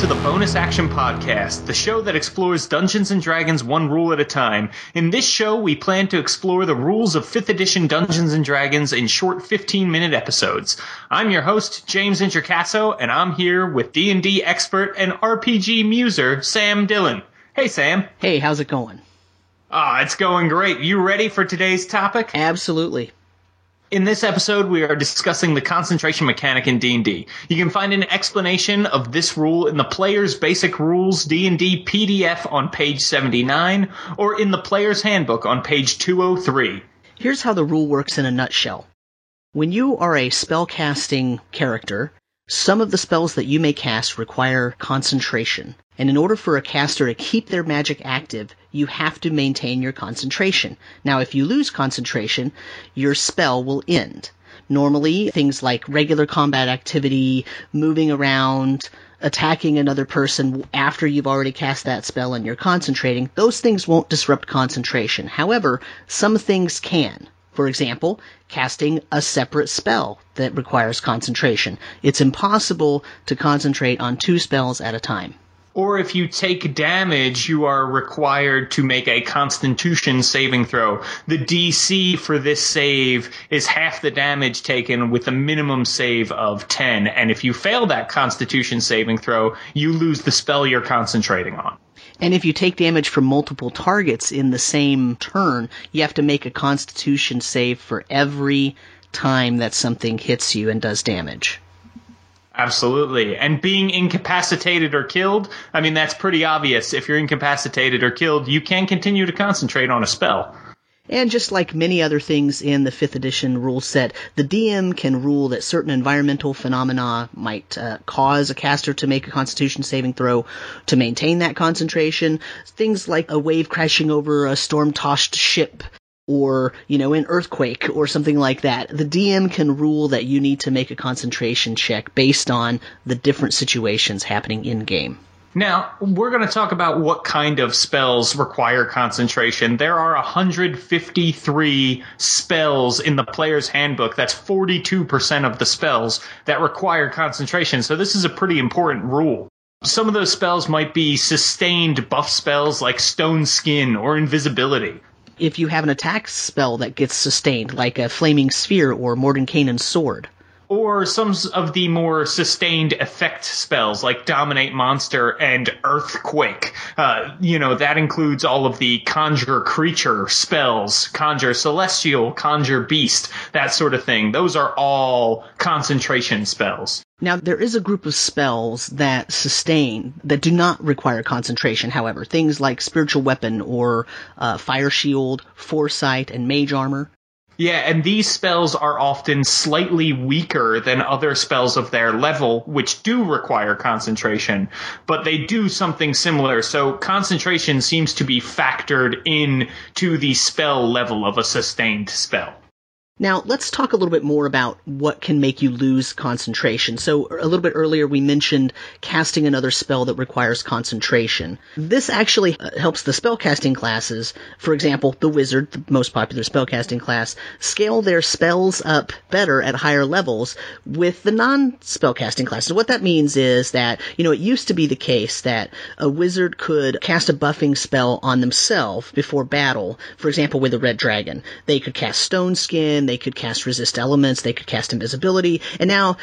to the Bonus Action Podcast, the show that explores Dungeons and Dragons one rule at a time. In this show, we plan to explore the rules of 5th edition Dungeons and Dragons in short 15-minute episodes. I'm your host, James Introcaso, and I'm here with D&D expert and RPG muser, Sam Dillon. Hey, Sam. Hey, how's it going? Ah, it's going great. You ready for today's topic? Absolutely. In this episode, we are discussing the concentration mechanic in D&D. You can find an explanation of this rule in the Player's Basic Rules D&D PDF on page 79 or in the Player's Handbook on page 203. Here's how the rule works in a nutshell. When you are a spellcasting character, some of the spells that you may cast require concentration. And in order for a caster to keep their magic active, you have to maintain your concentration. Now, if you lose concentration, your spell will end. Normally, things like regular combat activity, moving around, attacking another person after you've already cast that spell and you're concentrating, those things won't disrupt concentration. However, some things can. For example, casting a separate spell that requires concentration. It's impossible to concentrate on two spells at a time. Or if you take damage, you are required to make a constitution saving throw. The DC for this save is half the damage taken with a minimum save of 10. And if you fail that constitution saving throw, you lose the spell you're concentrating on. And if you take damage from multiple targets in the same turn, you have to make a constitution save for every time that something hits you and does damage. Absolutely. And being incapacitated or killed, I mean, that's pretty obvious. If you're incapacitated or killed, you can continue to concentrate on a spell. And just like many other things in the 5th edition rule set, the DM can rule that certain environmental phenomena might uh, cause a caster to make a constitution saving throw to maintain that concentration. Things like a wave crashing over a storm tossed ship or, you know, an earthquake or something like that. The DM can rule that you need to make a concentration check based on the different situations happening in game. Now, we're going to talk about what kind of spells require concentration. There are 153 spells in the player's handbook. That's 42% of the spells that require concentration. So this is a pretty important rule. Some of those spells might be sustained buff spells like Stone Skin or Invisibility if you have an attack spell that gets sustained, like a Flaming Sphere or Mordenkainen's Sword. Or some of the more sustained effect spells like Dominate Monster and Earthquake. Uh, you know, that includes all of the Conjure Creature spells, Conjure Celestial, Conjure Beast, that sort of thing. Those are all concentration spells. Now, there is a group of spells that sustain, that do not require concentration, however. Things like Spiritual Weapon or uh, Fire Shield, Foresight, and Mage Armor. Yeah, and these spells are often slightly weaker than other spells of their level, which do require concentration, but they do something similar. So concentration seems to be factored in to the spell level of a sustained spell. Now, let's talk a little bit more about what can make you lose concentration. So, a little bit earlier, we mentioned casting another spell that requires concentration. This actually uh, helps the spellcasting classes, for example, the wizard, the most popular spellcasting class, scale their spells up better at higher levels with the non-spellcasting classes. What that means is that, you know, it used to be the case that a wizard could cast a buffing spell on themselves before battle. For example, with a red dragon. They could cast Stone Skin, they could cast resist elements, they could cast invisibility, and now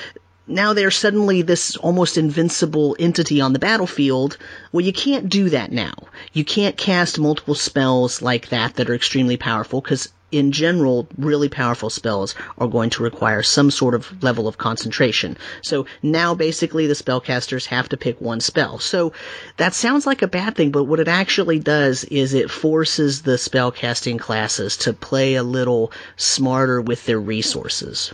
now they're suddenly this almost invincible entity on the battlefield. Well, you can't do that now. You can't cast multiple spells like that that are extremely powerful because in general, really powerful spells are going to require some sort of level of concentration. So now basically the spellcasters have to pick one spell. So that sounds like a bad thing, but what it actually does is it forces the spellcasting classes to play a little smarter with their resources.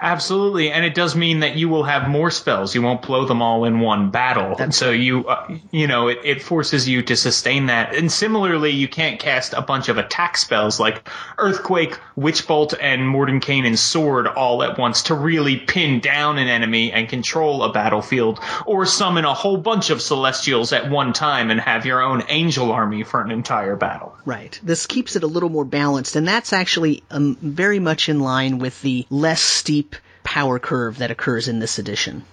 Absolutely, and it does mean that you will have more spells. You won't blow them all in one battle. That's so you, uh, you know, it, it forces you to sustain that. And similarly, you can't cast a bunch of attack spells like Earthquake, Witch Bolt, and Mordenkainen's Sword all at once to really pin down an enemy and control a battlefield, or summon a whole bunch of Celestials at one time and have your own angel army for an entire battle. Right. This keeps it a little more balanced, and that's actually um, very much in line with the less steep power curve that occurs in this edition.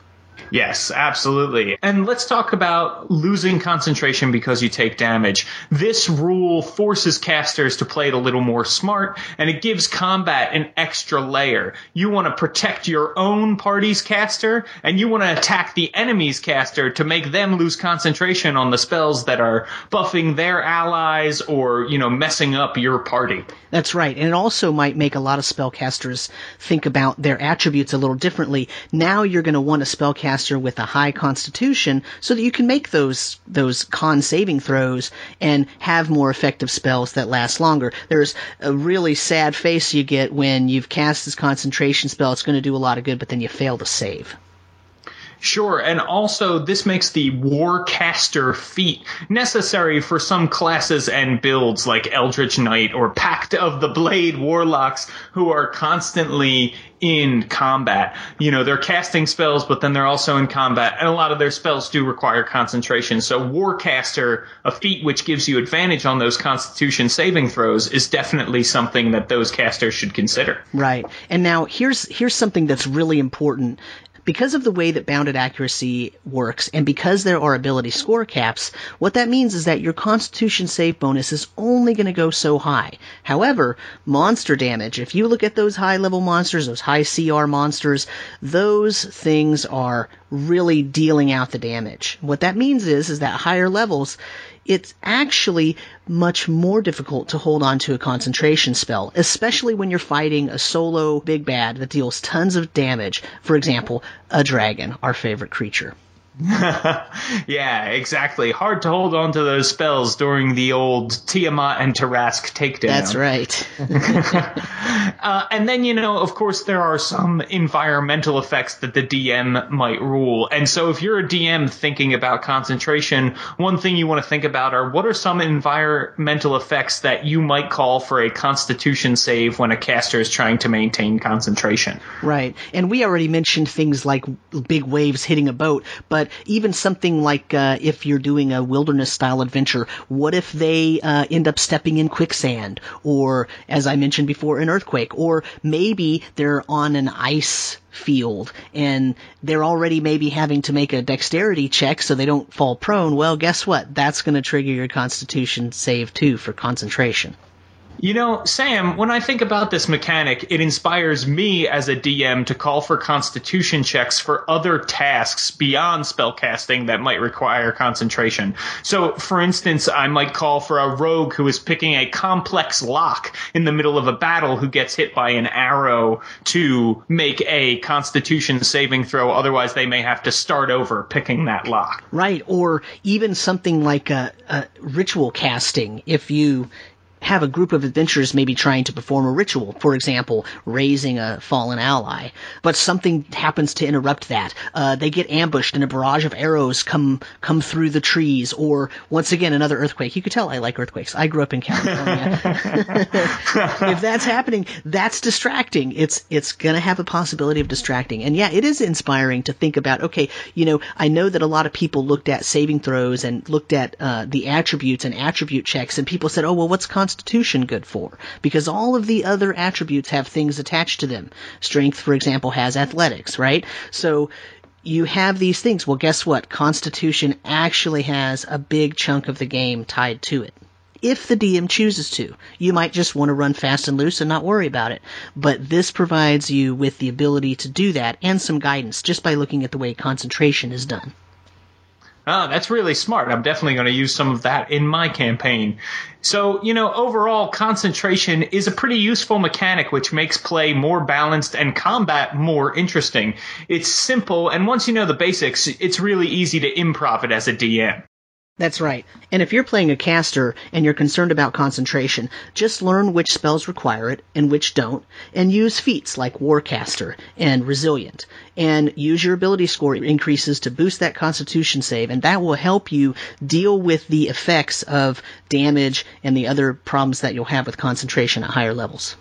Yes, absolutely. And let's talk about losing concentration because you take damage. This rule forces casters to play it a little more smart and it gives combat an extra layer. You want to protect your own party's caster and you want to attack the enemy's caster to make them lose concentration on the spells that are buffing their allies or, you know, messing up your party. That's right. And it also might make a lot of spellcasters think about their attributes a little differently. Now you're going to want a spellcaster with a high constitution so that you can make those, those con saving throws and have more effective spells that last longer. There's a really sad face you get when you've cast this concentration spell. It's going to do a lot of good, but then you fail to save. Sure, and also this makes the Warcaster feat necessary for some classes and builds like Eldritch Knight or Pact of the Blade Warlocks who are constantly in combat. You know, they're casting spells, but then they're also in combat, and a lot of their spells do require concentration. So Warcaster, a feat which gives you advantage on those constitution saving throws, is definitely something that those casters should consider. Right. And now here's here's something that's really important because of the way that bounded accuracy works and because there are ability score caps, what that means is that your constitution save bonus is only going to go so high. However, monster damage, if you look at those high level monsters, those high CR monsters, those things are really dealing out the damage. What that means is, is that higher levels, it's actually much more difficult to hold on to a concentration spell, especially when you're fighting a solo big bad that deals tons of damage. For example, a dragon, our favorite creature. yeah, exactly. Hard to hold on to those spells during the old Tiamat and Tarrasque takedown. That's right. uh, and then, you know, of course, there are some environmental effects that the DM might rule. And so if you're a DM thinking about concentration, one thing you want to think about are what are some environmental effects that you might call for a constitution save when a caster is trying to maintain concentration? Right. And we already mentioned things like big waves hitting a boat, but but even something like uh, if you're doing a wilderness style adventure, what if they uh, end up stepping in quicksand, or as I mentioned before, an earthquake, or maybe they're on an ice field and they're already maybe having to make a dexterity check so they don't fall prone. Well, guess what? That's going to trigger your constitution save too for concentration. You know, Sam, when I think about this mechanic, it inspires me as a DM to call for constitution checks for other tasks beyond spellcasting that might require concentration. So, for instance, I might call for a rogue who is picking a complex lock in the middle of a battle who gets hit by an arrow to make a constitution saving throw. Otherwise, they may have to start over picking that lock. Right. Or even something like a, a ritual casting. If you have a group of adventurers maybe trying to perform a ritual, for example, raising a fallen ally, but something happens to interrupt that. Uh, they get ambushed and a barrage of arrows come come through the trees, or once again another earthquake. You could tell I like earthquakes. I grew up in California. if that's happening, that's distracting. It's it's gonna have a possibility of distracting, and yeah, it is inspiring to think about. Okay, you know, I know that a lot of people looked at saving throws and looked at uh, the attributes and attribute checks, and people said, oh well, what's constant constitution good for? Because all of the other attributes have things attached to them. Strength, for example, has athletics, right? So you have these things. Well, guess what? Constitution actually has a big chunk of the game tied to it. If the DM chooses to, you might just want to run fast and loose and not worry about it. But this provides you with the ability to do that and some guidance just by looking at the way concentration is done. Oh, that's really smart. I'm definitely going to use some of that in my campaign. So, you know, overall, concentration is a pretty useful mechanic which makes play more balanced and combat more interesting. It's simple, and once you know the basics, it's really easy to improv it as a DM. That's right. And if you're playing a caster and you're concerned about concentration, just learn which spells require it and which don't, and use feats like Warcaster and Resilient. And use your ability score increases to boost that constitution save, and that will help you deal with the effects of damage and the other problems that you'll have with concentration at higher levels.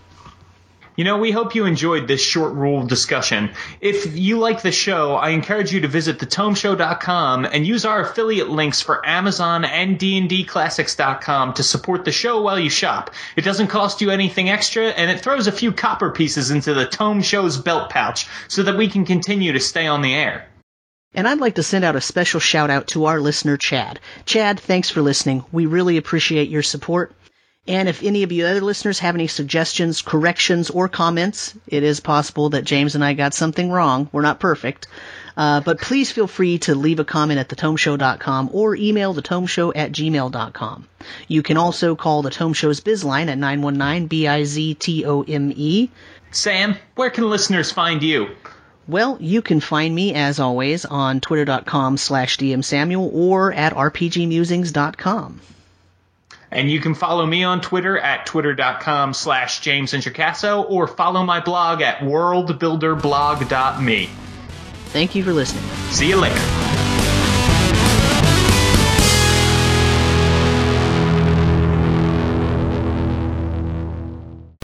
You know, we hope you enjoyed this short rule discussion. If you like the show, I encourage you to visit thetomeshow.com and use our affiliate links for Amazon and dndclassics.com to support the show while you shop. It doesn't cost you anything extra, and it throws a few copper pieces into the Tome Show's belt pouch so that we can continue to stay on the air. And I'd like to send out a special shout out to our listener, Chad. Chad, thanks for listening. We really appreciate your support. And if any of you other listeners have any suggestions, corrections, or comments, it is possible that James and I got something wrong. We're not perfect. Uh, but please feel free to leave a comment at thetomeshow.com or email thetomeshow at gmail.com. You can also call the Tome Show's bizline at 919-B-I-Z-T-O-M-E. Sam, where can listeners find you? Well, you can find me, as always, on twitter.com slash dmsamuel or at rpgmusings.com. And you can follow me on Twitter at twitter.com slash James or follow my blog at worldbuilderblog.me. Thank you for listening. See you later.